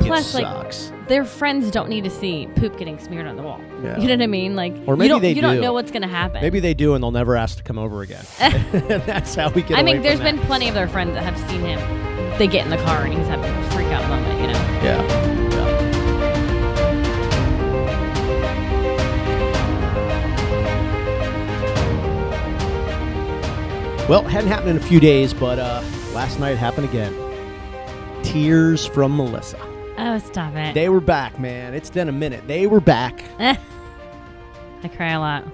like plus, it like. Their friends don't need to see poop getting smeared on the wall. Yeah. You know what I mean? Like, Or you maybe don't, they you don't know what's gonna happen. Maybe they do, and they'll never ask to come over again. That's how we get. I mean, there's been that. plenty of their friends that have seen him. They get in the car and he's having a freak out moment. You know. Yeah. Well, hadn't happened in a few days, but uh, last night happened again. Tears from Melissa. Oh, stop it. They were back, man. It's been a minute. They were back. I cry a lot.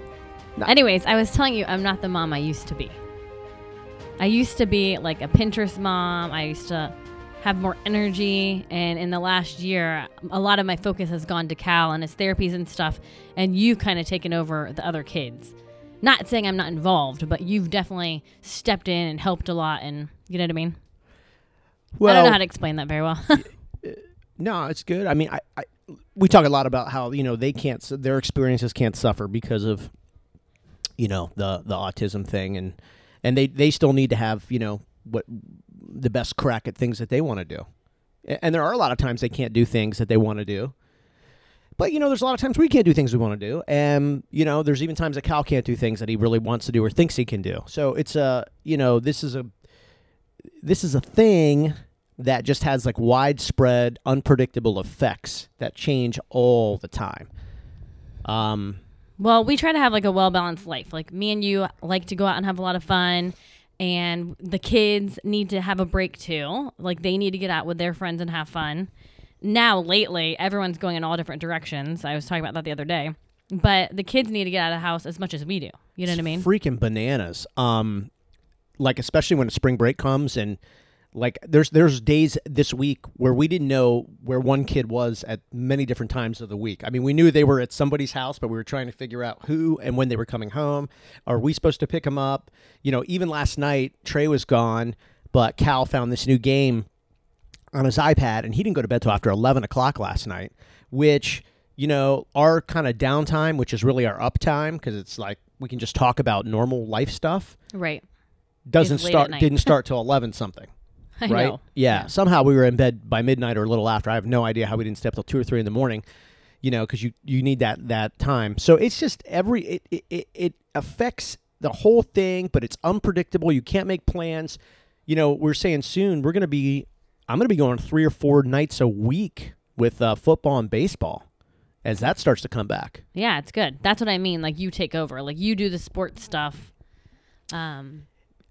Anyways, I was telling you, I'm not the mom I used to be. I used to be like a Pinterest mom. I used to have more energy. And in the last year, a lot of my focus has gone to Cal and his therapies and stuff. And you kind of taken over the other kids. Not saying I'm not involved, but you've definitely stepped in and helped a lot. And you know what I mean? Well, I don't know how to explain that very well. No, it's good. I mean, I, I we talk a lot about how you know they can't their experiences can't suffer because of you know the the autism thing and and they they still need to have you know what the best crack at things that they want to do. And there are a lot of times they can't do things that they want to do. But you know, there's a lot of times we can't do things we want to do, and you know, there's even times that Cal can't do things that he really wants to do or thinks he can do. So it's a, you know, this is a, this is a thing that just has like widespread, unpredictable effects that change all the time. Um, Well, we try to have like a well balanced life. Like me and you like to go out and have a lot of fun, and the kids need to have a break too. Like they need to get out with their friends and have fun. Now, lately, everyone's going in all different directions. I was talking about that the other day. But the kids need to get out of the house as much as we do. You know what I mean? freaking bananas. Um, like especially when spring break comes and like there's there's days this week where we didn't know where one kid was at many different times of the week. I mean, we knew they were at somebody's house, but we were trying to figure out who and when they were coming home. Are we supposed to pick them up? You know, even last night Trey was gone, but Cal found this new game on his iPad, and he didn't go to bed till after eleven o'clock last night. Which you know, our kind of downtime, which is really our uptime, because it's like we can just talk about normal life stuff, Right. doesn't start didn't start till eleven something. I right? know. Yeah. Somehow we were in bed by midnight or a little after. I have no idea how we didn't stay up till two or three in the morning. You know, because you you need that that time. So it's just every it it, it it affects the whole thing, but it's unpredictable. You can't make plans. You know, we're saying soon we're gonna be. I'm gonna be going three or four nights a week with uh, football and baseball as that starts to come back. Yeah, it's good. That's what I mean. Like you take over. Like you do the sports stuff. Um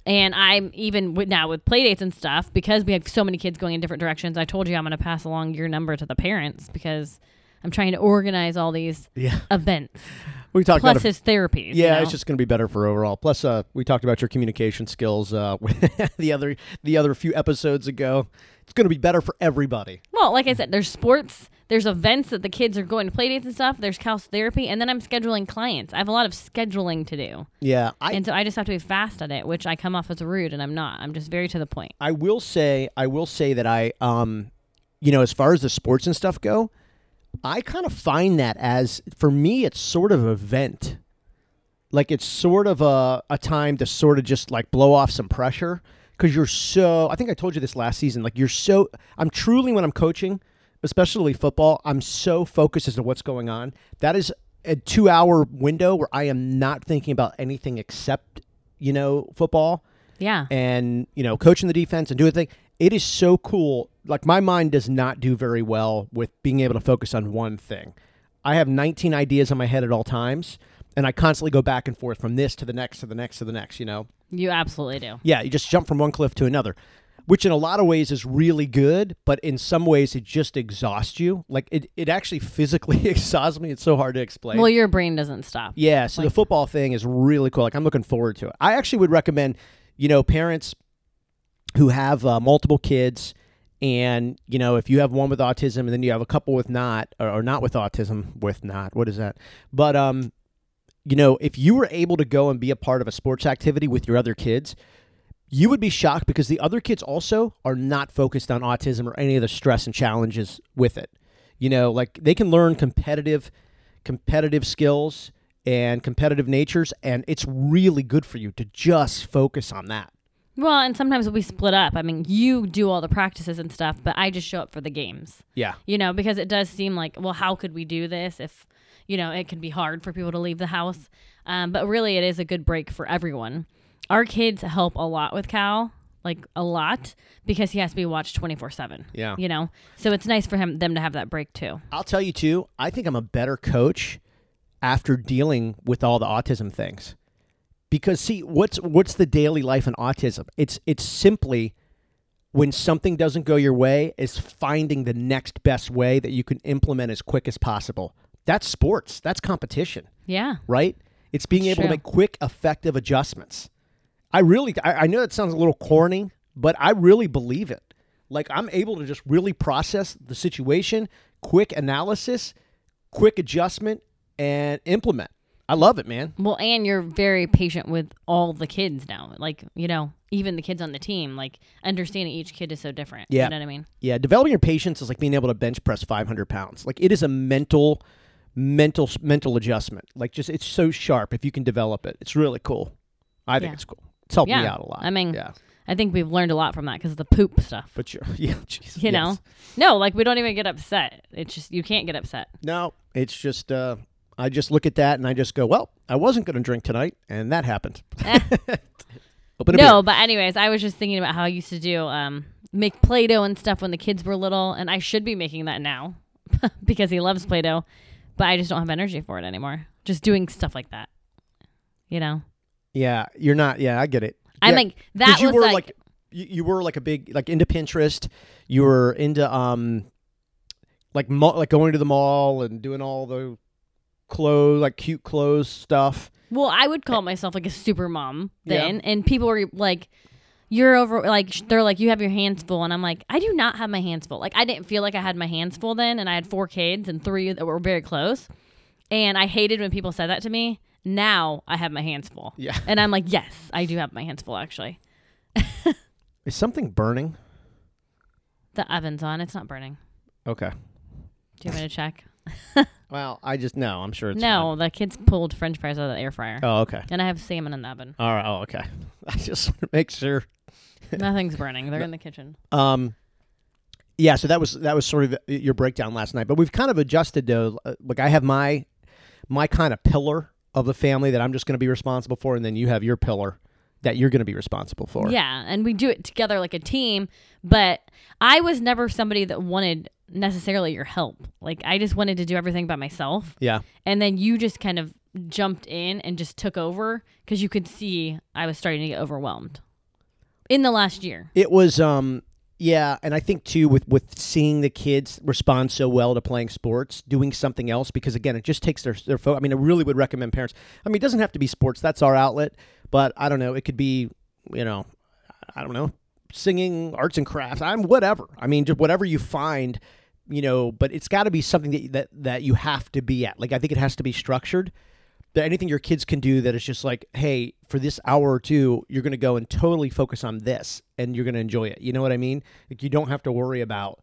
and I'm even with now with playdates and stuff because we have so many kids going in different directions. I told you I'm going to pass along your number to the parents because I'm trying to organize all these Yeah, events we talked plus about. His therapies. you yeah, know? it's just going to be better for overall. Plus, uh, we talked about your communication skills uh, the other the other few episodes ago. It's going to be better for everybody. well, like I said, there's sports, there's events that the kids are going to play dates and stuff. There's Cal's therapy, and then I'm scheduling clients. I have a lot of scheduling to do, Yeah, I and so I just have to be fast at it, which I come off as rude, and I'm not. I'm just very to the point. I will say I will say that I um you know as far as the sports and stuff go, I kind of find that as for me it's sort of a vent. Like it's sort of a a time to sort of just like blow off some pressure cuz you're so I think I told you this last season like you're so I'm truly when I'm coaching, especially football, I'm so focused as to what's going on. That is a 2-hour window where I am not thinking about anything except, you know, football Yeah. and you know coaching the defense and doing thing it is so cool like my mind does not do very well with being able to focus on one thing i have 19 ideas in my head at all times and i constantly go back and forth from this to the next to the next to the next you know You absolutely do. yeah you just jump from one cliff to another which in a lot of ways is really good but in some ways it just exhausts you like it, it actually physically exhausts me it's so hard to explain Well, your brain doesn't stop. yeah, so the football thing is really cool. Like I'm looking forward to it. I actually would recommend, you know, parents who have uh, multiple kids, and you know, if you have one with autism and then you have a couple with not, or, or not with autism, with not, what is that? But um, you know, if you were able to go and be a part of a sports activity with your other kids. You would be shocked because the other kids also are not focused on autism or any of the stress and challenges with it. You know, like they can learn competitive competitive skills and competitive natures and it's really good for you to just focus on that Well, and sometimes we split up. I mean, you do all the practices and stuff, but I just show up for the games. Yeah. You know, because it does seem like, well, how could we do this if, you know, it can be hard for people to leave the house. Um, but really, it is a good break for everyone. Our kids help a lot with Cal, like a lot, because he has to be watched 24 7. Yeah. You know, so it's nice for him them to have that break too. I'll tell you too, I think I'm a better coach after dealing with all the autism things. Because see, what's what's the daily life in autism? It's it's simply when something doesn't go your way is finding the next best way that you can implement as quick as possible. That's sports. That's competition, Yeah. right? It's being able to make quick, effective adjustments. I really, I, I know that sounds a little corny, but I really believe it. Like I'm able to just really process the situation, quick analysis, quick adjustment, and implement. I love it, man. Well, and you're very patient with all the kids now. Like, you know, even the kids on the team, like understanding each kid is so different. Yeah. You know what I mean? Yeah, developing your patience is like being able to bench press 500 pounds. Like it is a mental, mental, mental adjustment. Like just it's so sharp if you can develop it. It's really cool. I think Yeah. it's cool. It's helped me out a lot. I mean, yeah, I think we've learned a lot from that because of the poop stuff. but you're, yeah, jeez, You yes. know? No, like we don't even get upset. It's just, you can't get upset. No, it's just uh, I just look at that and I just go, well, I wasn't going to drink tonight, and that happened. Beer. no, but anyways, I was just thinking about how I used to do um, make Play Doh and stuff when the kids were little, and I should be making that now because he loves Play Doh, but I just don't have energy for it anymore. Just doing stuff like that. You know? Yeah, you're not. Yeah, I get it. I'm Yeah, like, that you was were like, like, you, you were like a big like into Pinterest. You were into um like mo- like going to the mall and doing all the clothes like cute clothes stuff. Well, I would call myself like a super mom Yeah. then, and people were like, "You're over." Like they're like, "You have your hands full," and I'm like, "I do not have my hands full." Like I didn't feel like I had my hands full then, and I had four kids and three that were very close, and I hated when people said that to me. Now I have my hands full, Yeah. and I'm like, "Yes, I do have my hands full." Actually, Is something burning? the oven's on; it's not burning. Okay. Do you want me to check? Well, I just no. I'm sure it's no, the kids pulled French fries out of the air fryer. Oh, okay. and I have salmon in the oven. All right. Oh, okay. I just want to make sure. Nothing's burning; they're in the kitchen. Um, yeah. So that was that was sort of your breakdown last night, but we've kind of adjusted though. Uh, Like I have my my kind of pillar of the family that I'm just going to be responsible for, and then you have your pillar that you're going to be responsible for. Yeah, and we do it together like a team. But I was never somebody that wanted necessarily your help. Like I just wanted to do everything by myself, Yeah. and then you just kind of jumped in and just took over because you could see I was starting to get overwhelmed in the last year. It was um yeah, and I think too with with seeing the kids respond so well to playing sports, doing something else because again, it just takes their their. I mean, I really would recommend parents. I mean, it doesn't have to be sports. That's our outlet, but I don't know, it could be, you know, I don't know, singing, arts and crafts. I'm whatever. I mean, just whatever you find, you know, but it's got to be something that that that you have to be at. Like I think it has to be structured that anything your kids can do that is just like, hey, for this hour or two, you're going to go and totally focus on this and you're going to enjoy it. You know what I mean? Like you don't have to worry about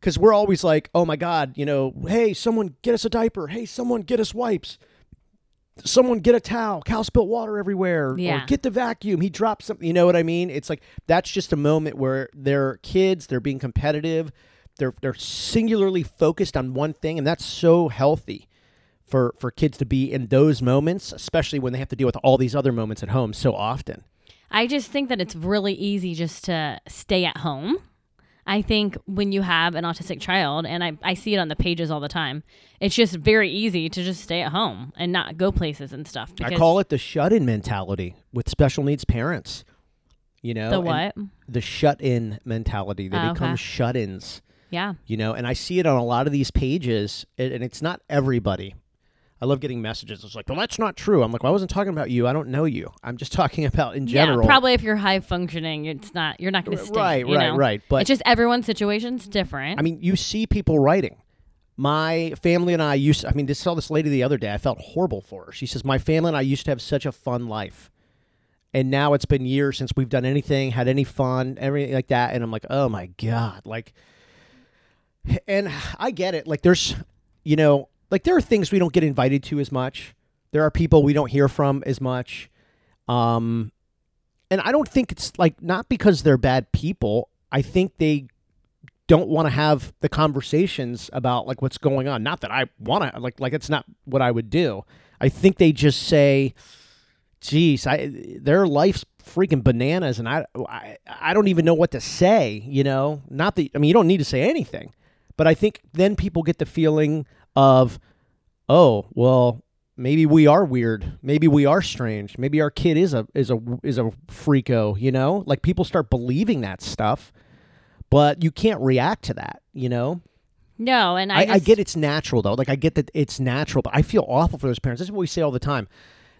because we're always like, oh my God, you know, hey, someone get us a diaper. Hey, someone get us wipes. Someone get a towel. Cal spilled water everywhere. Yeah. Or get the vacuum. He dropped something. You know what I mean? It's like that's just a moment where they're kids. They're being competitive. They're they're singularly focused on one thing, and that's so healthy for for kids to be in those moments, especially when they have to deal with all these other moments at home so often. I just think that it's really easy just to stay at home. I think when you have an autistic child, and I, I see it on the pages all the time, it's just very easy to just stay at home and not go places and stuff. I call it the shut-in mentality with special needs parents. You know, the what? The shut-in mentality. They Oh, become okay. shut-ins. Yeah. You know, and I see it on a lot of these pages, and it's not everybody. I love getting messages. It's like, well, that's not true. I'm like, well, I wasn't talking about you. I don't know you. I'm just talking about in general. Yeah, probably if you're high functioning, it's not you're not going to stay. Right, you right, know? right. But it's just everyone's situation's different. I mean, you see people writing. My family and I used. I mean, this saw this lady the other day. I felt horrible for her. She says, "My family and I used to have such a fun life, and now it's been years since we've done anything, had any fun, everything like that." And I'm like, "Oh my god!" Like, and I get it. Like, there's, you know, like there are things we don't get invited to as much. There are people we don't hear from as much. Um, and I don't think it's like not because they're bad people. I think they don't want to have the conversations about like what's going on. Not that I want to like like it's not what I would do. I think they just say, "Geez, I their life's freaking bananas," and I I, I don't even know what to say. You know, not that I mean you don't need to say anything, but I think then people get the feeling of, oh well, maybe we are weird. Maybe we are strange. Maybe our kid is a is a is a freako. You know, like people start believing that stuff, but you can't react to that. You know. No, and I, I, I get it's natural though. Like I get that it's natural, but I feel awful for those parents. This is what we say all the time.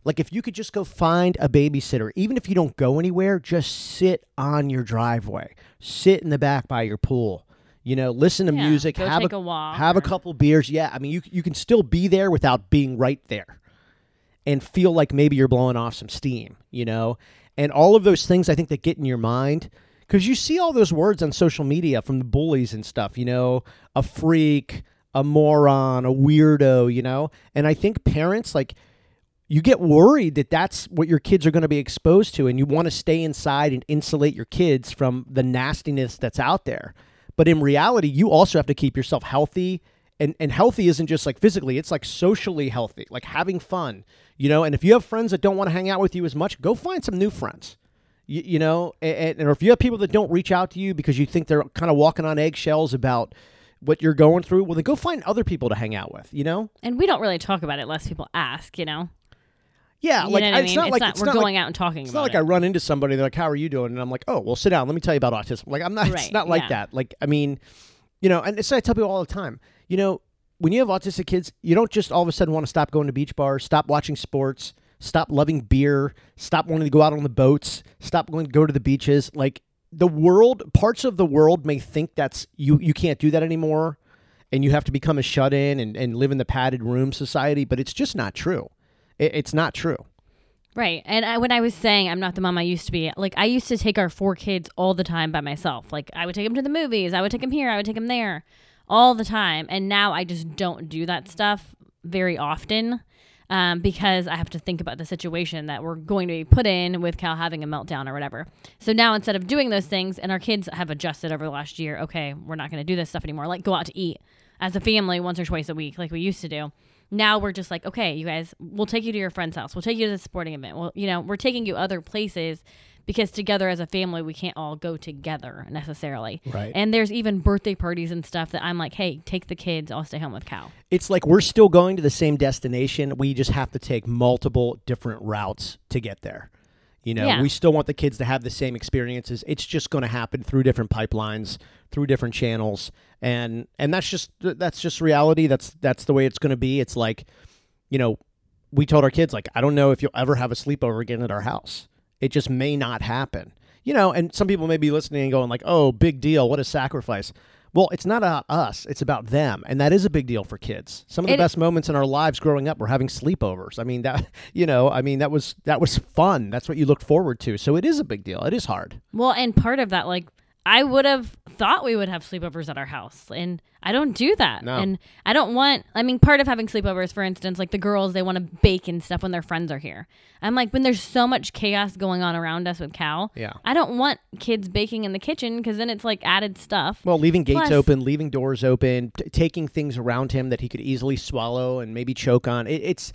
Like if you could just go find a babysitter, even if you don't go anywhere, just sit on your driveway, sit in the back by your pool. You know, listen to Yeah, music, have take a walk have a couple beers. Yeah, I mean you you can still be there without being right there, and feel like maybe you're blowing off some steam. You know, and all of those things I think that get in your mind because you see all those words on social media from the bullies and stuff. You know, a freak, a moron, a weirdo. You know, and I think parents like you get worried that that's what your kids are going to be exposed to and you want to stay inside and insulate your kids from the nastiness that's out there but in reality you also have to keep yourself healthy. And and healthy isn't just like physically it's like socially healthy like having fun you know? And if you have friends that don't want to hang out with you as much go find some new friends you, you know? And, and or if you have people that don't reach out to you because you think they're kind of walking on eggshells about what you're going through well then go find other people to hang out with you know? And we don't really talk about it unless people ask. You know, yeah you like I it's not it's like not it's we're not going like, out and talking It's not like it. I run into somebody. They're like, "How are you doing?" And I'm like, "Oh, well, sit down. Let me tell you about autism." Like, I'm not. It's not like yeah. that. Like, I mean, you know, and it's I tell people all the time. You know, when you have autistic kids, you don't just all of a sudden want to stop going to beach bars, stop watching sports, stop loving beer, stop wanting to go out on the boats, stop going to go to the beaches. Like the world, parts of the world may think that's you. You can't do that anymore, and you have to become a shut in and, and live in the padded room society. But it's just not true. It, it's not true. Right. And I, when I was saying I'm not the mom I used to be, like I used to take our four kids all the time by myself. Like I would take them to the movies, I would take them here, I would take them there, all the time. And now I just don't do that stuff very often um, because I have to think about the situation that we're going to be put in with Cal having a meltdown or whatever. So now instead of doing those things, and our kids have adjusted over the last year, okay, we're not going to do this stuff anymore. Like go out to eat as a family once or twice a week, like we used to do now we're just like, okay, you guys, we'll take you to your friend's house. We'll take you to the sporting event. Well, you know, we're taking you other places because together as a family, we can't all go together necessarily. Right. And there's even birthday parties and stuff that I'm like, hey, take the kids. I'll stay home with Cal. it's like we're still going to the same destination. We just have to take multiple different routes to get there. You know, Yeah. we still want the kids to have the same experiences. It's just going to happen through different pipelines, through different channels, and and that's just that's just reality. That's that's the way it's going to be. It's like, you know, we told our kids like, I don't know if you'll ever have a sleepover again at our house. It just may not happen. You know, and some people may be listening and going like, "Oh, big deal! What a sacrifice." Well, it's not about us; it's about them, and that is a big deal for kids. Some of the It- best moments in our lives growing up were having sleepovers. I mean, that you know, I mean, that was that was fun. That's what you looked forward to. So it is a big deal. It is hard. Well, and part of that, like, I would have thought we would have sleepovers at our house, and I don't do that. No. And I don't want. I mean, part of having sleepovers, for instance, like the girls, they want to bake and stuff when their friends are here. I'm like, when there's so much chaos going on around us with Cal, Yeah. I don't want kids baking in the kitchen because then it's like added stuff. Well, leaving gates Plus- open, leaving doors open, t- taking things around him that he could easily swallow and maybe choke on. It, it's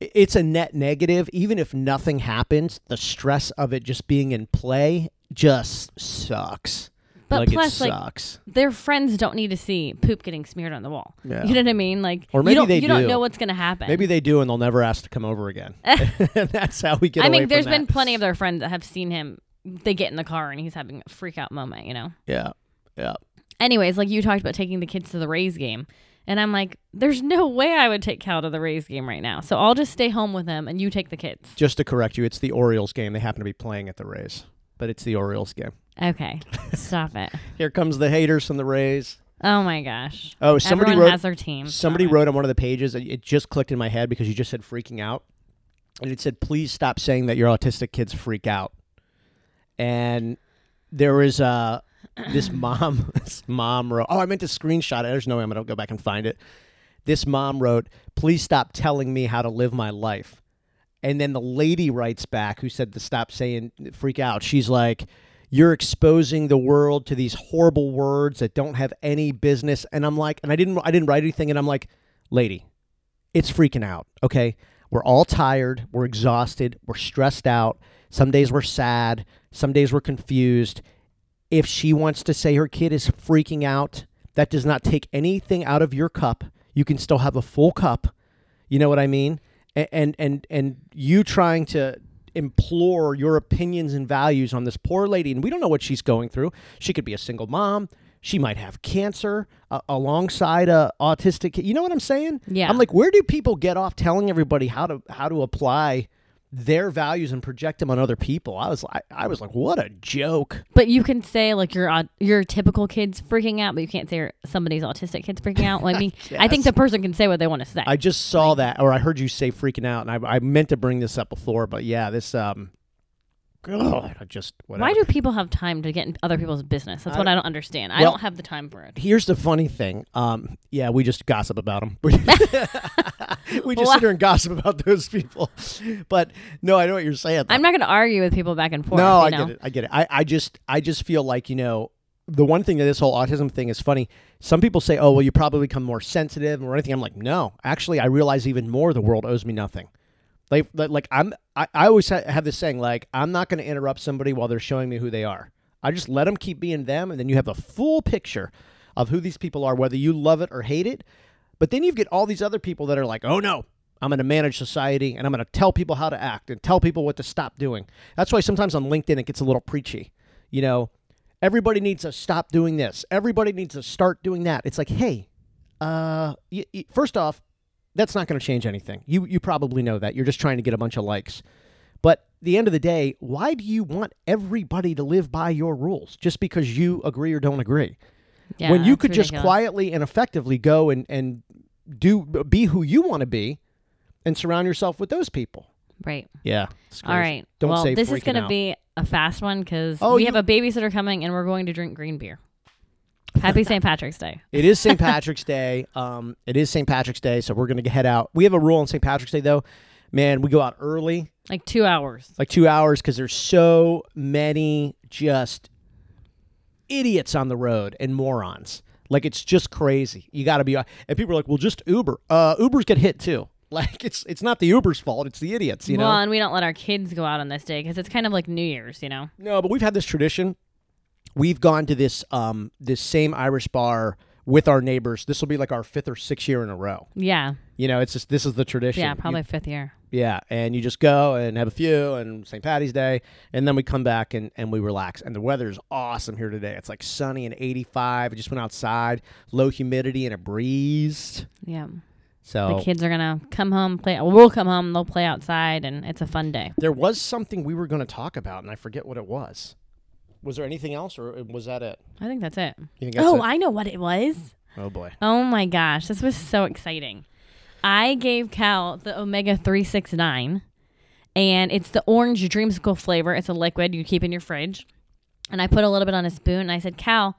it's a net negative. Even if nothing happens, the stress of it just being in play just sucks. But like plus, it like, sucks. Their friends don't need to see poop getting smeared on the wall. Yeah. You know what I mean? Like, Or you maybe don't, they you don't know what's gonna happen. Maybe they do, and they'll never ask to come over again. and that's how we get. I mean, there's that. been plenty of their friends that have seen him. They get in the car and he's having a freak out moment. You know. Yeah, yeah. anyways, like you talked about taking the kids to the Rays game. And I'm like, there's no way I would take Cal to the Rays game right now. So I'll just stay home with him and you take the kids. Just to correct you, it's the Orioles game. They happen to be playing at the Rays, but it's the Orioles game. Okay. Stop it. Here comes the haters from the Rays. Oh my gosh. Oh, somebody Everyone wrote has their team. Somebody wrote on one of the pages. It just clicked in my head because you just said freaking out, and it said, "Please stop saying that your autistic kids freak out." And there was uh, this mom. This mom wrote, "Oh, I meant to screenshot it. There's no way I'm gonna go back and find it." This mom wrote, "Please stop telling me how to live my life." And then the lady writes back who said to stop saying freak out. She's like, You're exposing the world to these horrible words that don't have any business. And I'm like, and I didn't I didn't write anything, and I'm like, lady, it's freaking out. Okay. We're all tired, we're exhausted, we're stressed out. Some days we're sad, some days we're confused. If she wants to say her kid is freaking out, that does not take anything out of your cup. You can still have a full cup. You know what I mean? And and and, you trying to implore your opinions and values on this poor lady and we don't know what she's going through. She could be a single mom. She might have cancer uh, alongside a autistic. You know what I'm saying? Yeah. I'm like, where do people get off telling everybody how to how to apply their values and project them on other people? I was like, I was like, what a joke. But you can say like your your typical kid's freaking out, but you can't say somebody's autistic kid's freaking out. Like, I mean, I think the person can say what they want to say. I just saw that, or I heard you say freaking out, and I, I meant to bring this up before, but yeah, this um, God, I just whatever. Why do people have time to get in other people's business? That's what I don't understand. I well- don't have the time for it. Here's the funny thing. Um, yeah, we just gossip about them. we just sit here and gossip about those people. But no, I know what you're saying. I'm not going to argue with people back and forth. no, I know? get it. I get it. I, I just I just feel like you know the one thing that this whole autism thing is funny. Some people say, "Oh, well, you probably become more sensitive or anything." I'm like, no, actually, I realize even more. The world owes me nothing. Like, like I'm. I, I always ha- have this saying, like, I'm not going to interrupt somebody while they're showing me who they are. I just let them keep being them, and then you have a full picture of who these people are, whether you love it or hate it. But then you get all these other people that are like, oh no, I'm going to manage society and I'm going to tell people how to act and tell people what to stop doing. That's why sometimes on LinkedIn it gets a little preachy. You know, everybody needs to stop doing this. Everybody needs to start doing that. It's like, hey, uh, y- y- first off, that's not going to change anything. You you probably know that. You're just trying to get a bunch of likes. But at the end of the day, why do you want everybody to live by your rules just because you agree or don't agree? Yeah, when you could just quietly and effectively go and and do be who you want to be and surround yourself with those people. Right. Yeah. All right. Don't well, say this is going to be a fast one because Oh, we you- have a babysitter coming and we're going to drink green beer. Happy St. Patrick's Day. It is St. Patrick's Day. Um, it is St. Patrick's Day, so we're gonna head out. We have a rule on St. Patrick's Day though. Man, we go out early, Like two hours. like two hours, because there's so many just idiots on the road and morons. Like it's just crazy. You got to be. And people are like, "Well, just Uber." Uh, Ubers get hit too. Like it's it's not the Uber's fault. It's the idiots. You know. well, and we don't let our kids go out on this day because it's kind of like New Year's, you know? No, but we've had this tradition. We've gone to this um this same Irish bar with our neighbors. This will be like our fifth or sixth year in a row. Yeah. You know, it's just this is the tradition. Yeah, You- probably fifth year. yeah, and you just go and have a few and St. Patty's Day, and then we come back and, and we relax. And the weather is awesome here today. It's like sunny and 85. I just went outside, low humidity and a breeze. Yeah. So The kids are going to come home, play. We'll come home, they'll play outside, and it's a fun day. there was something we were going to talk about, and I forget what it was. Was there anything else, or was that it? I think that's it. You think that's oh, it? I know what it was. oh boy. Oh my gosh, this was so exciting. I gave Cal the Omega 369, and it's the orange dreamsicle flavor. It's a liquid you keep in your fridge. And I put a little bit on a spoon, and I said, Cal,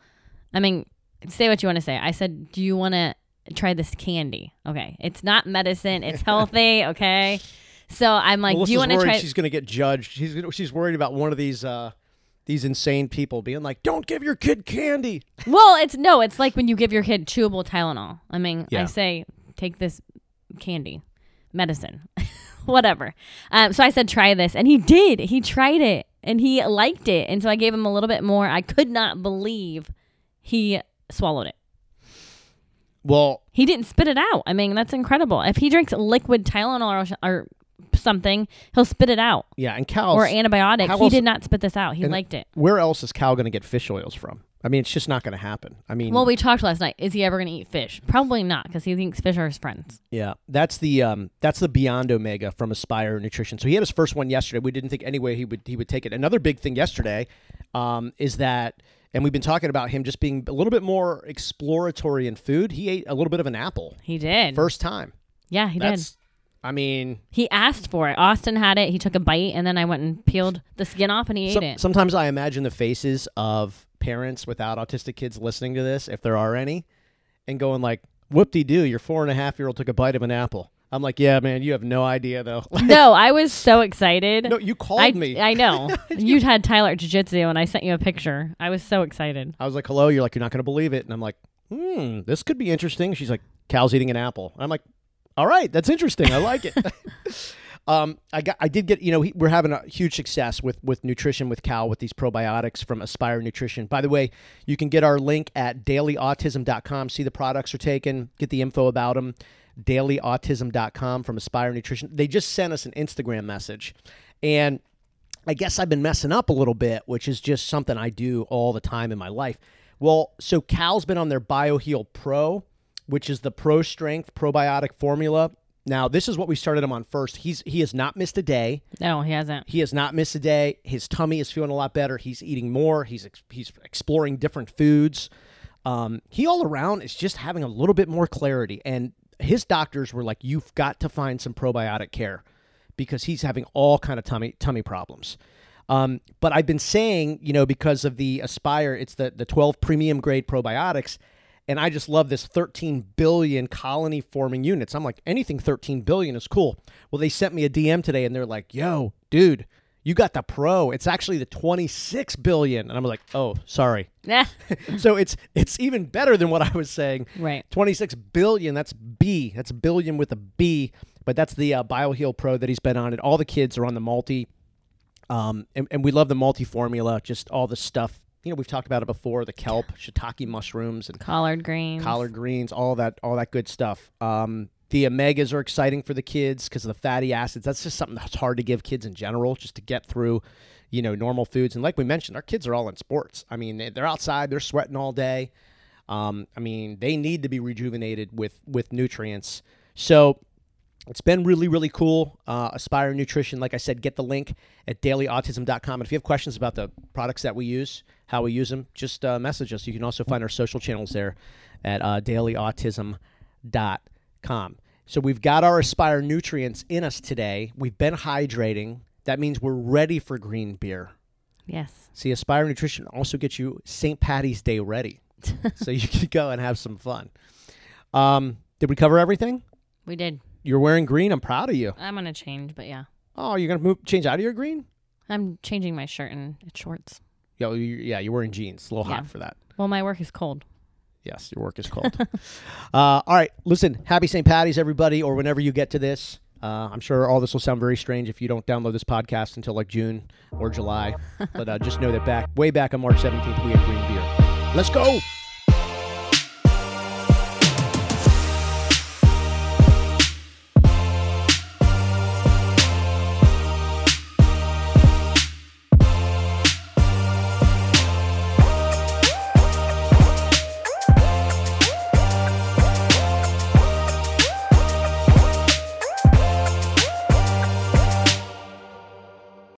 I mean, say what you want to say. I said, Do you want to try this candy? Okay. It's not medicine, it's healthy. Okay. So I'm like, Melissa's Do you want to try? she's going to get judged. She's she's worried about one of these uh, these insane people being like, "Don't give your kid candy." Well, it's no, it's like when you give your kid chewable Tylenol. I mean, Yeah. I say take this candy, medicine, whatever. Um, so I said try this, and he did. He tried it, and he liked it, and so I gave him a little bit more. I could not believe he swallowed it. Well, He didn't spit it out. I mean, that's incredible. If he drinks liquid Tylenol or, or something, he'll spit it out. yeah, and Cal's Or antibiotic. how He else- did not spit this out. He liked it. Where else is Cal going to get fish oils from? I mean, it's just not going to happen. I mean, Well, we talked last night. Is he ever going to eat fish? Probably not, because he thinks fish are his friends. yeah, that's the um, that's the Beyond Omega from Aspire Nutrition. So he had his first one yesterday. We didn't think any way he would he would take it. Another big thing yesterday um, is that, and we've been talking about him just being a little bit more exploratory in food. He ate a little bit of an apple He did. first time. yeah, he did. I mean, He asked for it. Austin had it. He took a bite, and then I went and peeled the skin off, and he Some- ate it. Sometimes I imagine the faces of parents without autistic kids listening to this, if there are any, and going like, "Whoop de doo, your four and a half year old took a bite of an apple." I'm like, yeah, man, you have no idea though. no, I was so excited. no, you called I, me. I know. you had Tyler at Jiu Jitsu and I sent you a picture. I was so excited. I was like, hello. You're like, you're not going to believe it. And I'm like, hmm, this could be interesting. She's like, Cal's eating an apple. I'm like, all right, that's interesting. I like it. um, I got, I did get, you know, he, we're having a huge success with with nutrition with Cal with these probiotics from Aspire Nutrition. By the way, you can get our link at dailyautism.com. See the products are taken, get the info about them. Dailyautism.com from Aspire Nutrition. They just sent us an Instagram message, and I guess I've been messing up a little bit, which is just something I do all the time in my life. Well, so Cal's been on their BioHeal Pro, which is the Pro Strength probiotic formula. Now, this is what we started him on first. He's he has not missed a day. No, he hasn't. He has not missed a day. His tummy is feeling a lot better. He's eating more. He's ex- he's exploring different foods. Um, he all around is just having a little bit more clarity. And his doctors were like, "You've got to find some probiotic care because he's having all kind of tummy tummy problems." Um, but I've been saying, you know, because of the Aspire, it's the the 12 premium grade probiotics, and I just love this 13 billion colony forming units. I'm like, anything 13 billion is cool. Well, they sent me a DM today, and they're like, "Yo, dude." You got the pro. It's actually the 26 billion. And I'm like, "Oh, sorry." Nah. so it's it's even better than what I was saying. right. 26 billion. That's B. That's billion with a B. But that's the uh, BioHeal Pro that he's been on. And all the kids are on the multi. Um, and, and we love the multi formula, just all the stuff. You know, we've talked about it before the kelp, shiitake mushrooms, and Collard greens. collard greens, all that, all that good stuff. Um, the omegas are exciting for the kids because of the fatty acids. That's just something that's hard to give kids in general, just to get through, you know, normal foods. And like we mentioned, our kids are all in sports. I mean, they- they're outside, they're sweating all day. Um, I mean, they need to be rejuvenated with with nutrients. So it's been really, really cool. Uh, Aspire Nutrition, like I said, get the link at dailyautism.com. And if you have questions about the products that we use, how we use them, just uh, message us. You can also find our social channels there at uh, dailyautism.com. So we've got our Aspire nutrients in us today. We've been hydrating. That means we're ready for green beer. Yes. See, Aspire Nutrition also gets you St. Patty's Day ready. so you can go and have some fun. Um, did we cover everything? We did. You're wearing green. I'm proud of you. I'm gonna change, but yeah. Oh, you're gonna move, change out of your green? I'm changing my shirt and it's shorts. Yeah, you, yeah. You're wearing jeans. A little Yeah. hot for that. Well, my work is cold. Yes, your work is cold. uh, all right, listen. Happy St. Patty's, everybody, or whenever you get to this. Uh, I'm sure all this will sound very strange if you don't download this podcast until like June or July. but uh, just know that back way back on March 17th, we had green beer. Let's go.